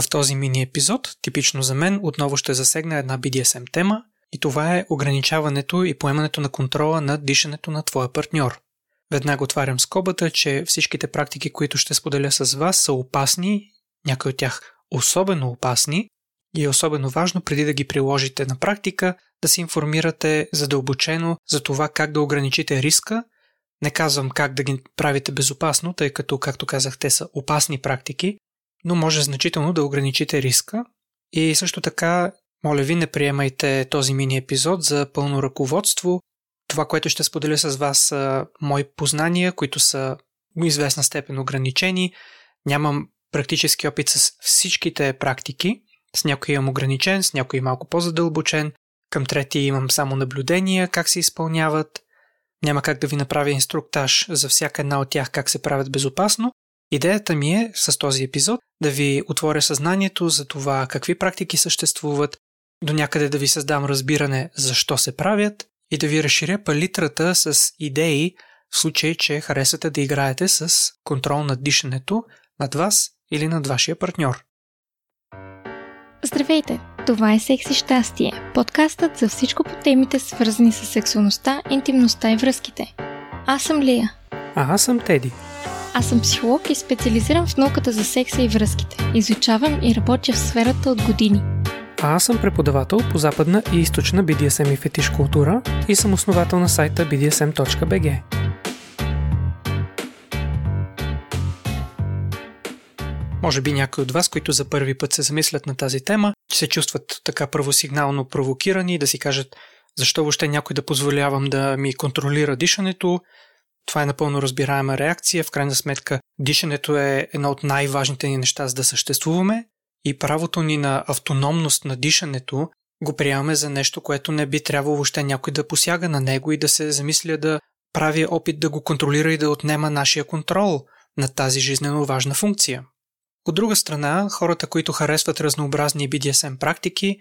В този мини епизод, типично за мен, отново ще засегна една BDSM тема и това е ограничаването и поемането на контрола над дишането на твоя партньор. Веднага отварям скобата, че всичките практики, които ще споделя с вас, са опасни, някои от тях особено опасни и е особено важно преди да ги приложите на практика да се информирате задълбочено за това как да ограничите риска. Не казвам как да ги правите безопасно, тъй като, както казах, те са опасни практики, но може значително да ограничите риска. И също така, моля ви, не приемайте този мини епизод за пълно ръководство. Това, което ще споделя с вас са мои познания, които са в известна степен ограничени. Нямам практически опит с всичките практики. С някои имам ограничен, с някои малко по-задълбочен. Към трети имам само наблюдения как се изпълняват. Няма как да ви направя инструктаж за всяка една от тях как се правят безопасно. Идеята ми е с този епизод да ви отворя съзнанието за това какви практики съществуват, до някъде да ви създам разбиране защо се правят и да ви разширя палитрата с идеи в случай, че харесате да играете с контрол над дишането над вас или над вашия партньор. Здравейте! Това е Секси Щастие, подкастът за всичко по темите свързани с сексуалността, интимността и връзките. Аз съм Лия. А аз съм Теди. Аз съм психолог и специализирам в науката за секса и връзките. Изучавам и работя в сферата от години. А аз съм преподавател по западна и източна BDSM и фетиш култура и съм основател на сайта bdsm.bg. Може би някои от вас, които за първи път се замислят на тази тема, че се чувстват така първосигнално провокирани и да си кажат защо въобще някой да позволявам да ми контролира дишането. Това е напълно разбираема реакция. В крайна сметка, дишането е едно от най-важните ни неща за да съществуваме и правото ни на автономност на дишането го приемаме за нещо, което не би трябвало въобще някой да посяга на него и да се замисля да прави опит да го контролира и да отнема нашия контрол на тази жизненно важна функция. От друга страна, хората, които харесват разнообразни BDSM практики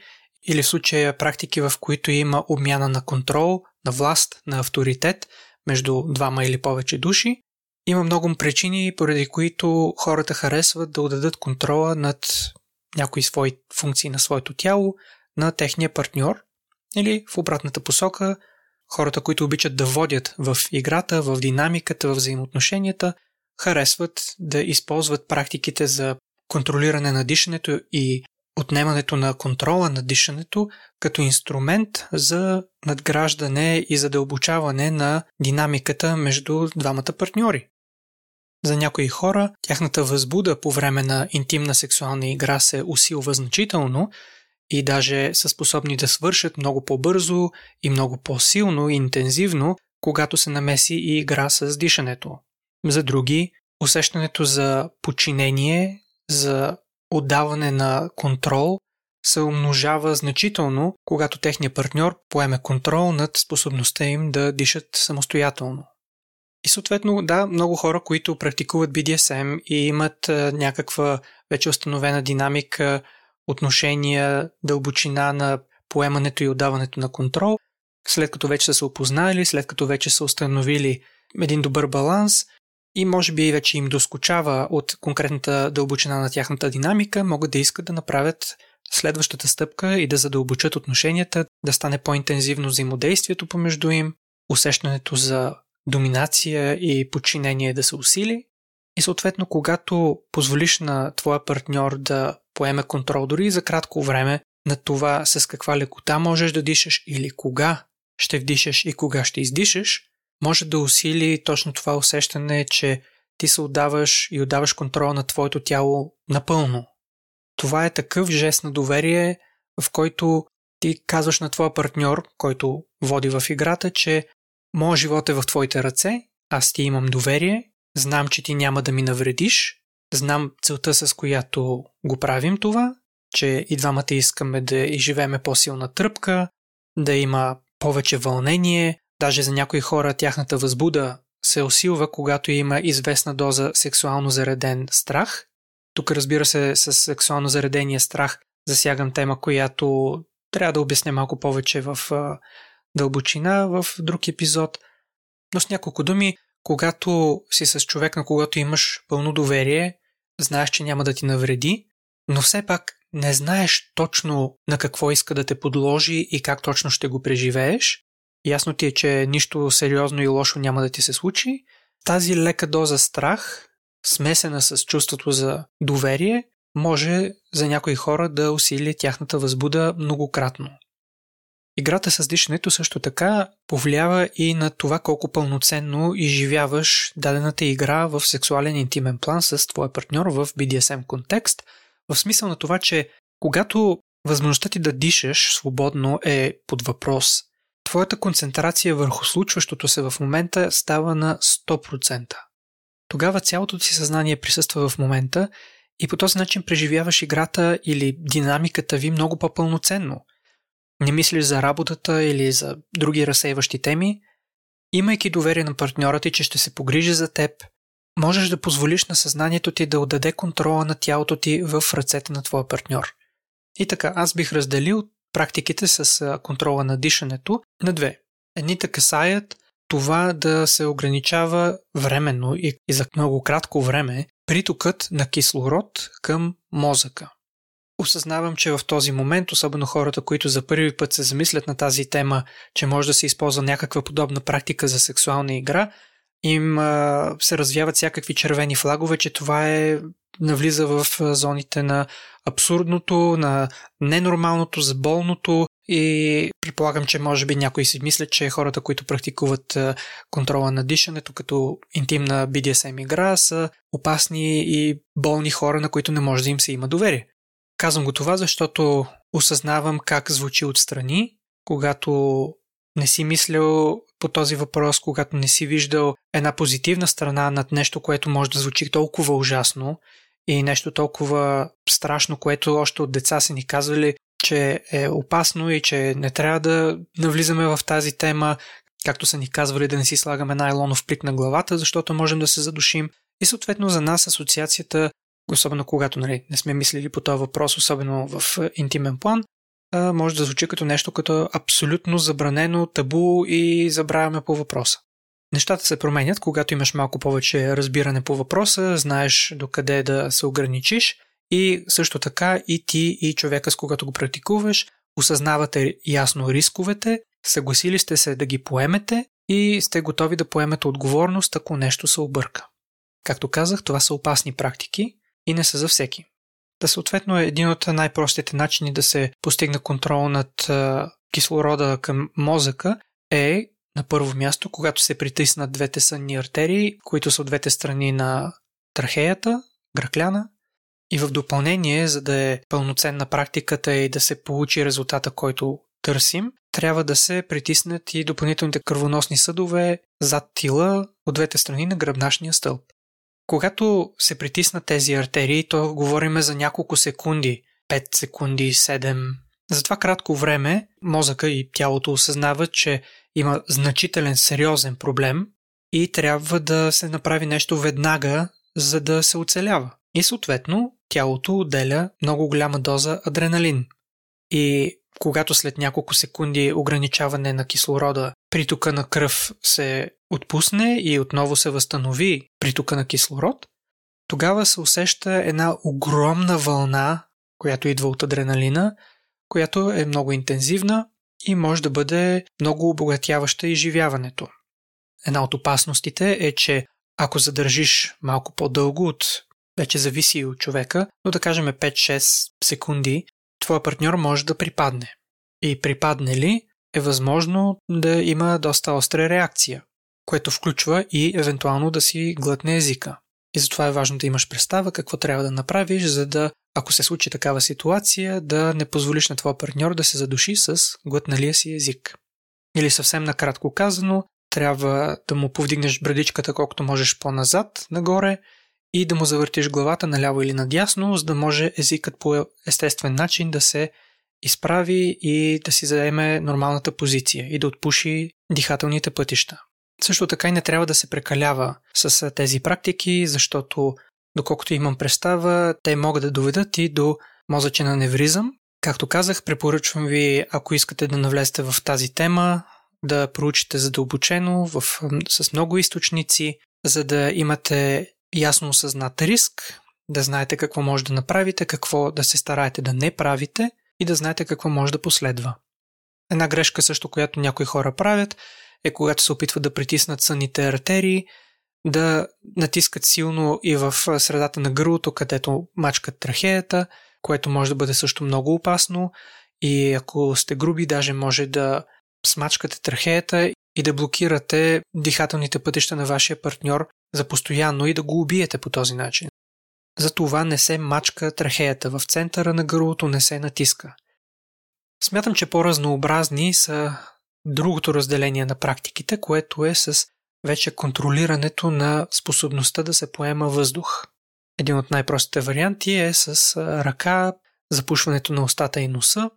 или в случая практики, в които има обмяна на контрол, на власт, на авторитет между двама или повече души, има много причини, поради които хората харесват да отдадат контрола над някои свои функции на своето тяло на техния партньор или в обратната посока хората, които обичат да водят в играта, в динамиката, в взаимоотношенията – харесват да използват практиките за контролиране на дишането и отнемането на контрола на дишането като инструмент за надграждане и задълбочаване на динамиката между двамата партньори. За някои хора тяхната възбуда по време на интимна сексуална игра се усилва значително и даже са способни да свършат много по-бързо и много по-силно и интензивно, когато се намеси и игра с дишането. За други, усещането за подчинение, за отдаване на контрол се умножава значително, когато техният партньор поеме контрол над способността им да дишат самостоятелно. И съответно, да, много хора, които практикуват BDSM и имат някаква вече установена динамика, отношения, дълбочина на поемането и отдаването на контрол, след като вече са се опознали, след като вече са установили един добър баланс – и може би вече им доскочава от конкретната дълбочина на тяхната динамика, могат да искат да направят следващата стъпка и да задълбочат отношенията, да стане по-интензивно взаимодействието помежду им, усещането за доминация и подчинение да се усили. И съответно, когато позволиш на твоя партньор да поеме контрол дори за кратко време на това с каква лекота можеш да дишаш или кога ще вдишаш и кога ще издишаш, може да усили точно това усещане, че ти се отдаваш и отдаваш контрола на твоето тяло напълно. Това е такъв жест на доверие, в който ти казваш на твоя партньор, който води в играта, че моят живот е в твоите ръце, аз ти имам доверие, знам, че ти няма да ми навредиш, знам целта с която го правим това, че и двамата искаме да изживеме по-силна тръпка, да има повече вълнение, Даже за някои хора тяхната възбуда се усилва, когато има известна доза сексуално зареден страх. Тук, разбира се, с сексуално заредения страх засягам тема, която трябва да обясня малко повече в дълбочина в друг епизод. Но с няколко думи, когато си с човек, на когото имаш пълно доверие, знаеш, че няма да ти навреди, но все пак не знаеш точно на какво иска да те подложи и как точно ще го преживееш. Ясно ти е, че нищо сериозно и лошо няма да ти се случи. Тази лека доза страх, смесена с чувството за доверие, може за някои хора да усили тяхната възбуда многократно. Играта с дишането също така повлиява и на това колко пълноценно изживяваш дадената игра в сексуален интимен план с твоя партньор в BDSM контекст, в смисъл на това, че когато възможността ти да дишаш свободно е под въпрос, твоята концентрация върху случващото се в момента става на 100%. Тогава цялото ти съзнание присъства в момента и по този начин преживяваш играта или динамиката ви много по-пълноценно – не мислиш за работата или за други разсейващи теми, имайки доверие на партньора ти, че ще се погрижи за теб, можеш да позволиш на съзнанието ти да отдаде контрола на тялото ти в ръцете на твоя партньор. И така, аз бих разделил практиките с контрола на дишането на две. Едните касаят това да се ограничава временно и за много кратко време притокът на кислород към мозъка. Осъзнавам, че в този момент, особено хората, които за първи път се замислят на тази тема, че може да се използва някаква подобна практика за сексуална игра, им се развяват всякакви червени флагове, че това е навлиза в зоните на абсурдното, на ненормалното, заболното и предполагам, че може би някои си мислят, че хората, които практикуват контрола на дишането като интимна BDSM игра са опасни и болни хора, на които не може да им се има доверие. Казвам го това, защото осъзнавам как звучи отстрани, когато не си мислял по този въпрос, когато не си виждал една позитивна страна над нещо, което може да звучи толкова ужасно и нещо толкова страшно, което още от деца са ни казвали, че е опасно и че не трябва да навлизаме в тази тема, както са ни казвали да не си слагаме найлонов плик на главата, защото можем да се задушим. И съответно за нас асоциацията особено когато нали, не сме мислили по този въпрос, особено в е, интимен план, може да звучи като нещо като абсолютно забранено, табу и забравяме по въпроса. Нещата се променят, когато имаш малко повече разбиране по въпроса, знаеш докъде да се ограничиш и също така и ти и човека с когато го практикуваш осъзнавате ясно рисковете, съгласили сте се да ги поемете и сте готови да поемете отговорност, ако нещо се обърка. Както казах, това са опасни практики, и не са за всеки. Да съответно е един от най-простите начини да се постигне контрол над кислорода към мозъка е на първо място, когато се притиснат двете сънни артерии, които са от двете страни на трахеята, гръкляна. И в допълнение, за да е пълноценна практиката и да се получи резултата, който търсим, трябва да се притиснат и допълнителните кръвоносни съдове зад тила от двете страни на гръбначния стълб. Когато се притиснат тези артерии, то говориме за няколко секунди, 5 секунди, 7. За това кратко време мозъка и тялото осъзнават, че има значителен, сериозен проблем и трябва да се направи нещо веднага, за да се оцелява. И съответно, тялото отделя много голяма доза адреналин. И когато след няколко секунди ограничаване на кислорода притока на кръв се отпусне и отново се възстанови притока на кислород, тогава се усеща една огромна вълна, която идва от адреналина, която е много интензивна и може да бъде много обогатяваща изживяването. Една от опасностите е, че ако задържиш малко по-дълго от вече зависи от човека, но да кажем 5-6 секунди, твоя партньор може да припадне. И припадне ли, е възможно да има доста остра реакция, което включва и евентуално да си глътне езика. И затова е важно да имаш представа какво трябва да направиш, за да, ако се случи такава ситуация, да не позволиш на твоя партньор да се задуши с глътналия си език. Или съвсем накратко казано, трябва да му повдигнеш брадичката колкото можеш по-назад, нагоре и да му завъртиш главата наляво или надясно, за да може езикът по естествен начин да се изправи и да си заеме нормалната позиция и да отпуши дихателните пътища. Също така и не трябва да се прекалява с тези практики, защото, доколкото имам представа, те могат да доведат и до мозъчен аневризъм. Както казах, препоръчвам ви, ако искате да навлезете в тази тема, да проучите задълбочено в, с много източници, за да имате ясно осъзнат риск да знаете какво може да направите, какво да се стараете да не правите и да знаете какво може да последва. Една грешка също, която някои хора правят, е когато се опитват да притиснат сънните артерии, да натискат силно и в средата на гърлото, където мачкат трахеята, което може да бъде също много опасно и ако сте груби, даже може да смачкате трахеята и да блокирате дихателните пътища на вашия партньор за постоянно и да го убиете по този начин. Затова не се мачка трахеята в центъра на гърлото, не се натиска. Смятам, че по-разнообразни са другото разделение на практиките, което е с вече контролирането на способността да се поема въздух. Един от най-простите варианти е с ръка, запушването на устата и носа.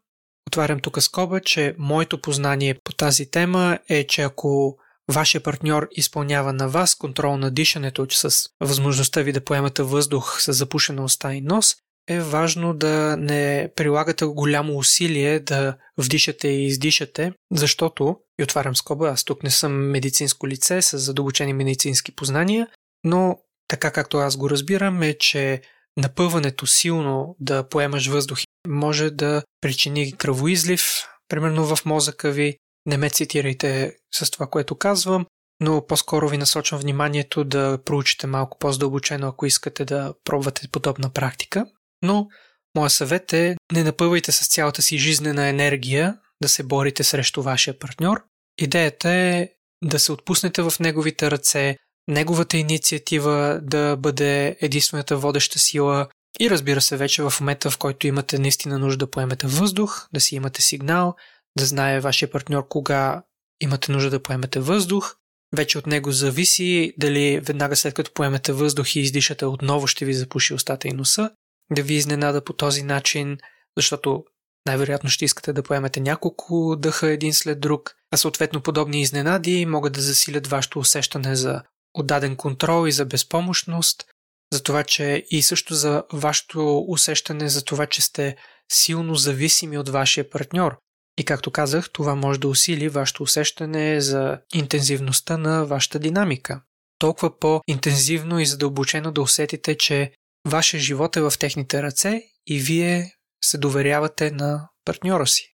Отварям тук скоба, че моето познание по тази тема е, че ако вашия партньор изпълнява на вас контрол на дишането с възможността ви да поемате въздух с запушена уста и нос, е важно да не прилагате голямо усилие да вдишате и издишате, защото, и отварям скоба, аз тук не съм медицинско лице с задълбочени медицински познания, но така както аз го разбирам е, че напъването силно да поемаш въздух може да причини кръвоизлив, примерно в мозъка ви. Не ме цитирайте с това, което казвам, но по-скоро ви насочвам вниманието да проучите малко по-задълбочено, ако искате да пробвате подобна практика. Но моят съвет е не напъвайте с цялата си жизнена енергия да се борите срещу вашия партньор. Идеята е да се отпуснете в неговите ръце, неговата инициатива да бъде единствената водеща сила и разбира се вече в момента, в който имате наистина нужда да поемете въздух, да си имате сигнал, да знае вашия партньор кога имате нужда да поемете въздух. Вече от него зависи дали веднага след като поемете въздух и издишате отново ще ви запуши устата и носа, да ви изненада по този начин, защото най-вероятно ще искате да поемете няколко дъха един след друг, а съответно подобни изненади могат да засилят вашето усещане за отдаден контрол и за безпомощност, за това, че и също за вашето усещане за това, че сте силно зависими от вашия партньор. И както казах, това може да усили вашето усещане за интензивността на вашата динамика. Толкова по-интензивно и задълбочено да усетите, че вашия живот е в техните ръце и вие се доверявате на партньора си.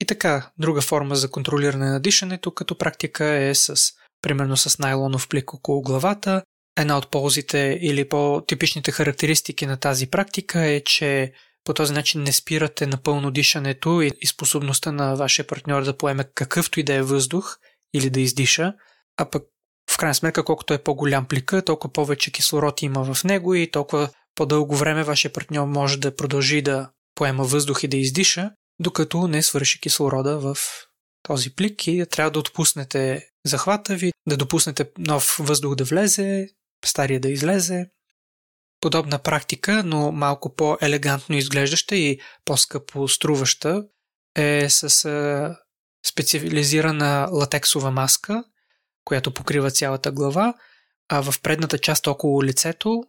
И така, друга форма за контролиране на дишането като практика е с, примерно с найлонов плик около главата. Една от ползите или по-типичните характеристики на тази практика е, че по този начин не спирате напълно дишането и способността на вашия партньор да поеме какъвто и да е въздух или да издиша, а пък в крайна сметка, колкото е по-голям плика, толкова повече кислород има в него и толкова по-дълго време вашия партньор може да продължи да поема въздух и да издиша, докато не свърши кислорода в този плик и трябва да отпуснете захвата ви, да допуснете нов въздух да влезе, стария да излезе. Подобна практика, но малко по-елегантно изглеждаща и по-скъпо струваща е с специализирана латексова маска, която покрива цялата глава, а в предната част около лицето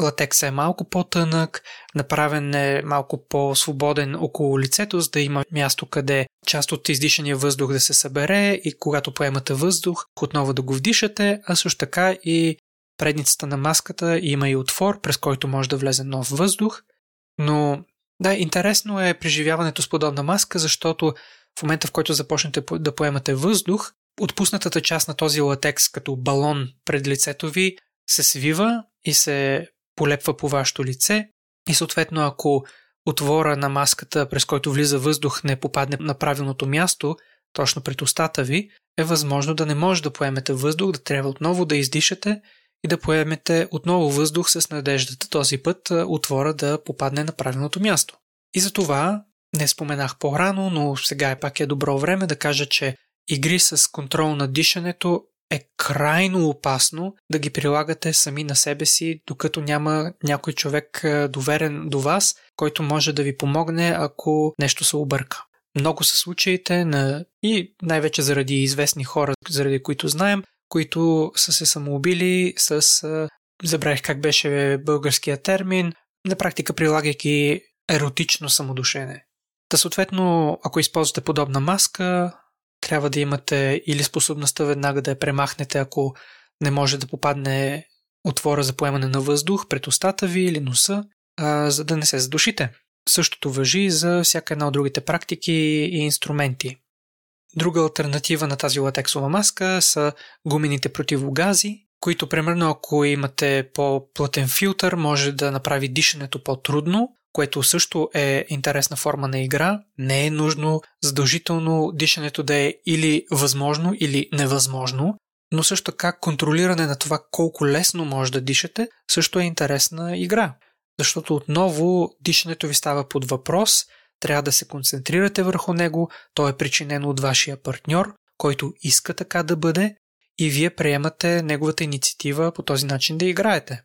латекса е малко по-тънък, направен е малко по-свободен около лицето, за да има място къде част от издишания въздух да се събере и когато поемате въздух, отново да го вдишате, а също така и предницата на маската има и отвор, през който може да влезе нов въздух. Но да, интересно е преживяването с подобна маска, защото в момента в който започнете да поемате въздух, отпуснатата част на този латекс като балон пред лицето ви се свива и се полепва по вашето лице и съответно ако отвора на маската, през който влиза въздух, не попадне на правилното място, точно пред устата ви, е възможно да не може да поемете въздух, да трябва отново да издишате и да поемете отново въздух с надеждата този път отвора да попадне на правилното място. И за това не споменах по-рано, но сега е пак е добро време да кажа, че игри с контрол на дишането е крайно опасно да ги прилагате сами на себе си, докато няма някой човек е, доверен до вас, който може да ви помогне, ако нещо се обърка. Много са случаите на и най-вече заради известни хора, заради които знаем, които са се самоубили с е, забравих как беше българския термин, на практика прилагайки еротично самодушене. Та съответно, ако използвате подобна маска, трябва да имате или способността веднага да я премахнете, ако не може да попадне отвора за поемане на въздух пред устата ви или носа, а, за да не се задушите. Същото въжи за всяка една от другите практики и инструменти. Друга альтернатива на тази латексова маска са гумените противогази, които примерно ако имате по-плътен филтър, може да направи дишането по-трудно, което също е интересна форма на игра. Не е нужно задължително дишането да е или възможно, или невъзможно, но също така контролиране на това колко лесно може да дишате също е интересна игра. Защото отново дишането ви става под въпрос, трябва да се концентрирате върху него, то е причинено от вашия партньор, който иска така да бъде и вие приемате неговата инициатива по този начин да играете.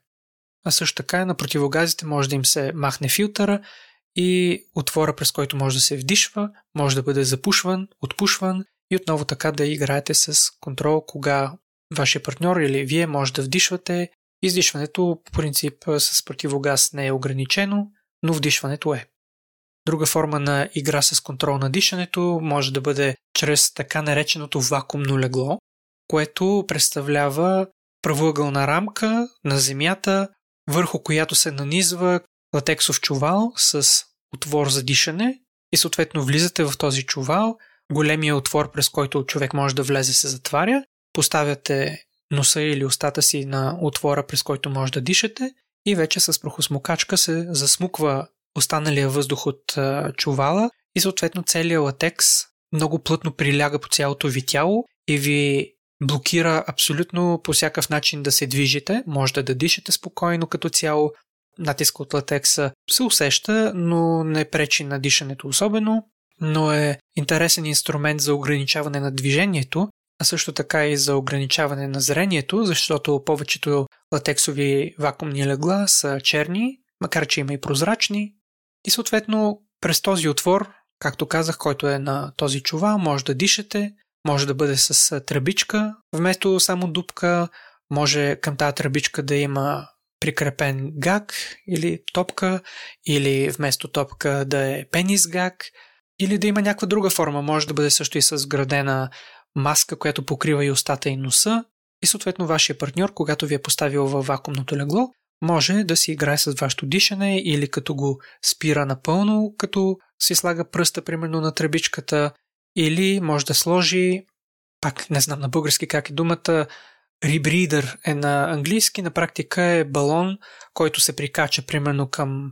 А също така на противогазите може да им се махне филтъра и отвора през който може да се вдишва, може да бъде запушван, отпушван и отново така да играете с контрол кога вашия партньор или вие може да вдишвате. Издишването по принцип с противогаз не е ограничено, но вдишването е. Друга форма на игра с контрол на дишането може да бъде чрез така нареченото вакуумно легло, което представлява правоъгълна рамка на земята, върху която се нанизва латексов чувал с отвор за дишане и съответно влизате в този чувал, големия отвор, през който човек може да влезе, се затваря, поставяте носа или устата си на отвора, през който може да дишате и вече с прохосмокачка се засмуква останалия въздух от чувала и съответно целият латекс много плътно приляга по цялото ви тяло и ви блокира абсолютно по всякакъв начин да се движите, може да дишате спокойно като цяло. Натиск от латекса се усеща, но не пречи на дишането особено, но е интересен инструмент за ограничаване на движението, а също така и за ограничаване на зрението, защото повечето латексови вакуумни легла са черни, макар че има и прозрачни. И съответно през този отвор, както казах, който е на този чувал, може да дишате, може да бъде с тръбичка, вместо само дупка, може към тази тръбичка да има прикрепен гак или топка, или вместо топка да е пенис гак, или да има някаква друга форма. Може да бъде също и с градена маска, която покрива и устата и носа. И съответно вашия партньор, когато ви е поставил във вакуумното легло, може да си играе с вашето дишане или като го спира напълно, като си слага пръста примерно на тръбичката или може да сложи, пак не знам на български как е думата, рибридър е на английски, на практика е балон, който се прикача примерно към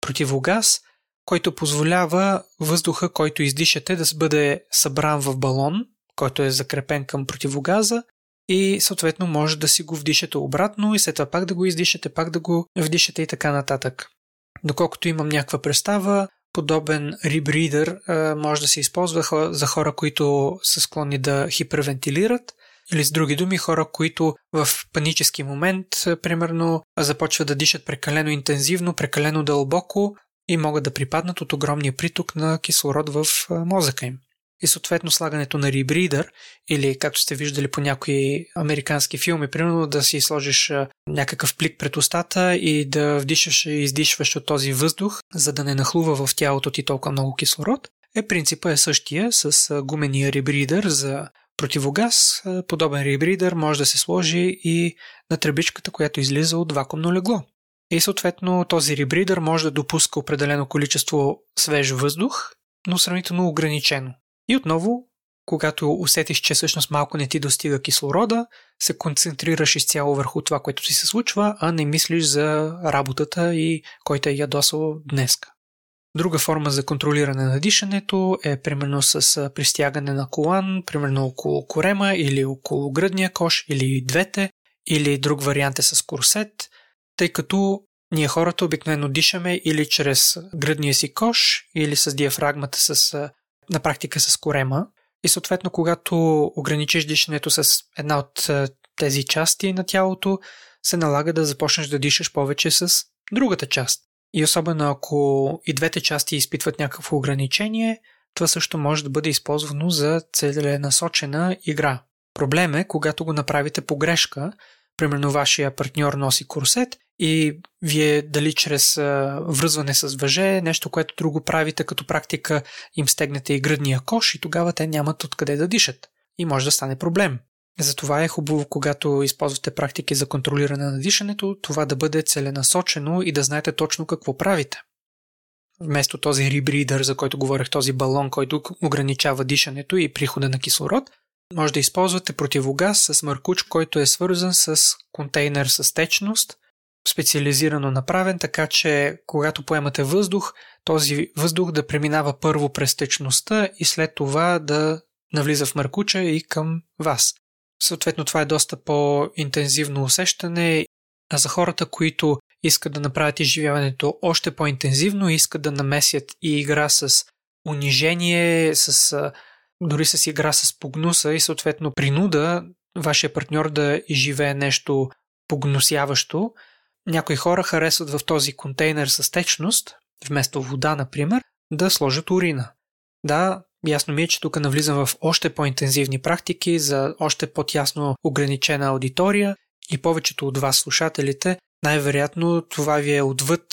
противогаз, който позволява въздуха, който издишате, да бъде събран в балон, който е закрепен към противогаза и съответно може да си го вдишате обратно и след това пак да го издишате, пак да го вдишате и така нататък. Доколкото имам някаква представа, подобен рибридър може да се използва за хора, които са склонни да хипервентилират или с други думи хора, които в панически момент, примерно, започват да дишат прекалено интензивно, прекалено дълбоко и могат да припаднат от огромния приток на кислород в мозъка им и съответно слагането на рибридър или както сте виждали по някои американски филми, примерно да си сложиш някакъв плик пред устата и да вдишаш и издишваш от този въздух, за да не нахлува в тялото ти толкова много кислород, е принципа е същия с гумения рибридър за противогаз. Подобен рибридър може да се сложи и на тръбичката, която излиза от вакуумно легло. И съответно този рибридър може да допуска определено количество свеж въздух, но сравнително ограничено. И отново, когато усетиш, че всъщност малко не ти достига кислорода, се концентрираш изцяло върху това, което си се случва, а не мислиш за работата и кой те е ядосал днеска. Друга форма за контролиране на дишането е примерно с пристягане на колан, примерно около корема или около гръдния кош или двете, или друг вариант е с курсет, тъй като ние хората обикновено дишаме или чрез гръдния си кош, или с диафрагмата с на практика с корема. И съответно, когато ограничиш дишането с една от е, тези части на тялото, се налага да започнеш да дишаш повече с другата част. И особено ако и двете части изпитват някакво ограничение, това също може да бъде използвано за целенасочена игра. Проблем е, когато го направите погрешка, примерно вашия партньор носи курсет и вие дали чрез връзване с въже, нещо, което друго правите като практика, им стегнете и гръдния кош и тогава те нямат откъде да дишат. И може да стане проблем. Затова е хубаво, когато използвате практики за контролиране на дишането, това да бъде целенасочено и да знаете точно какво правите. Вместо този рибридър, за който говорех, този балон, който ограничава дишането и прихода на кислород, може да използвате противогаз с мъркуч, който е свързан с контейнер с течност, специализирано направен, така че когато поемате въздух, този въздух да преминава първо през течността и след това да навлиза в мъркуча и към вас. Съответно, това е доста по-интензивно усещане, а за хората, които искат да направят изживяването още по-интензивно, искат да намесят и игра с унижение, с, дори с игра с погнуса и съответно принуда вашия партньор да изживее нещо погнусяващо. Някои хора харесват в този контейнер с течност, вместо вода, например, да сложат урина. Да, ясно ми е, че тук навлизам в още по-интензивни практики за още по-тясно ограничена аудитория и повечето от вас, слушателите, най-вероятно това ви е отвъд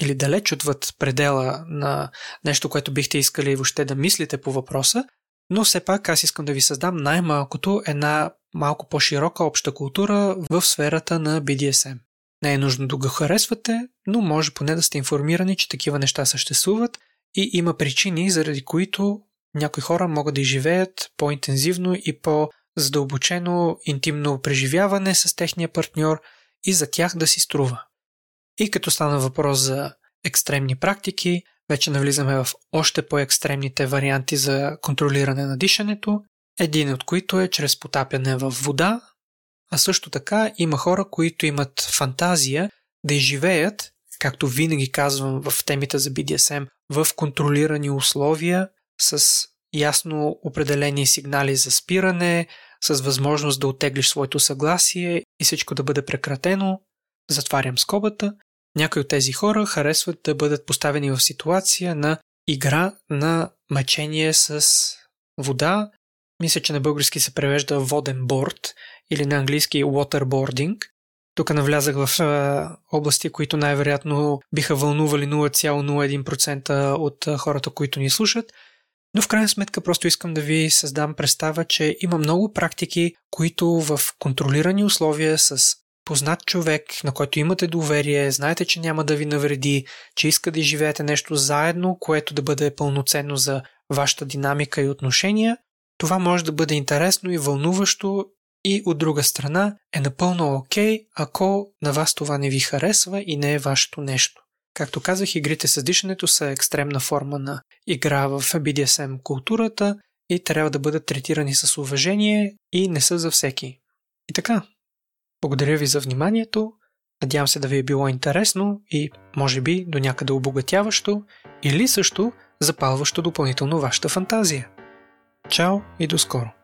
или далеч отвъд предела на нещо, което бихте искали въобще да мислите по въпроса, но все пак аз искам да ви създам най-малкото една малко по-широка обща култура в сферата на BDSM. Не е нужно да го харесвате, но може поне да сте информирани, че такива неща съществуват и има причини, заради които някои хора могат да изживеят по-интензивно и по-задълбочено интимно преживяване с техния партньор и за тях да си струва. И като стана въпрос за екстремни практики, вече навлизаме в още по-екстремните варианти за контролиране на дишането, един от които е чрез потапяне в вода, а също така има хора, които имат фантазия да изживеят, както винаги казвам в темите за BDSM, в контролирани условия с ясно определени сигнали за спиране, с възможност да отеглиш своето съгласие и всичко да бъде прекратено. Затварям скобата. Някои от тези хора харесват да бъдат поставени в ситуация на игра на мъчение с вода. Мисля, че на български се превежда воден борт или на английски waterboarding. Тук навлязах в а, области, които най-вероятно биха вълнували 0,01% от хората, които ни слушат – но в крайна сметка просто искам да ви създам представа, че има много практики, които в контролирани условия с познат човек, на който имате доверие, знаете, че няма да ви навреди, че иска да живеете нещо заедно, което да бъде пълноценно за вашата динамика и отношения, това може да бъде интересно и вълнуващо и от друга страна е напълно окей, ако на вас това не ви харесва и не е вашето нещо. Както казах, игрите с дишането са екстремна форма на игра в BDSM културата и трябва да бъдат третирани с уважение и не са за всеки. И така, благодаря ви за вниманието, надявам се да ви е било интересно и може би до някъде обогатяващо или също запалващо допълнително вашата фантазия. Чао и до скоро!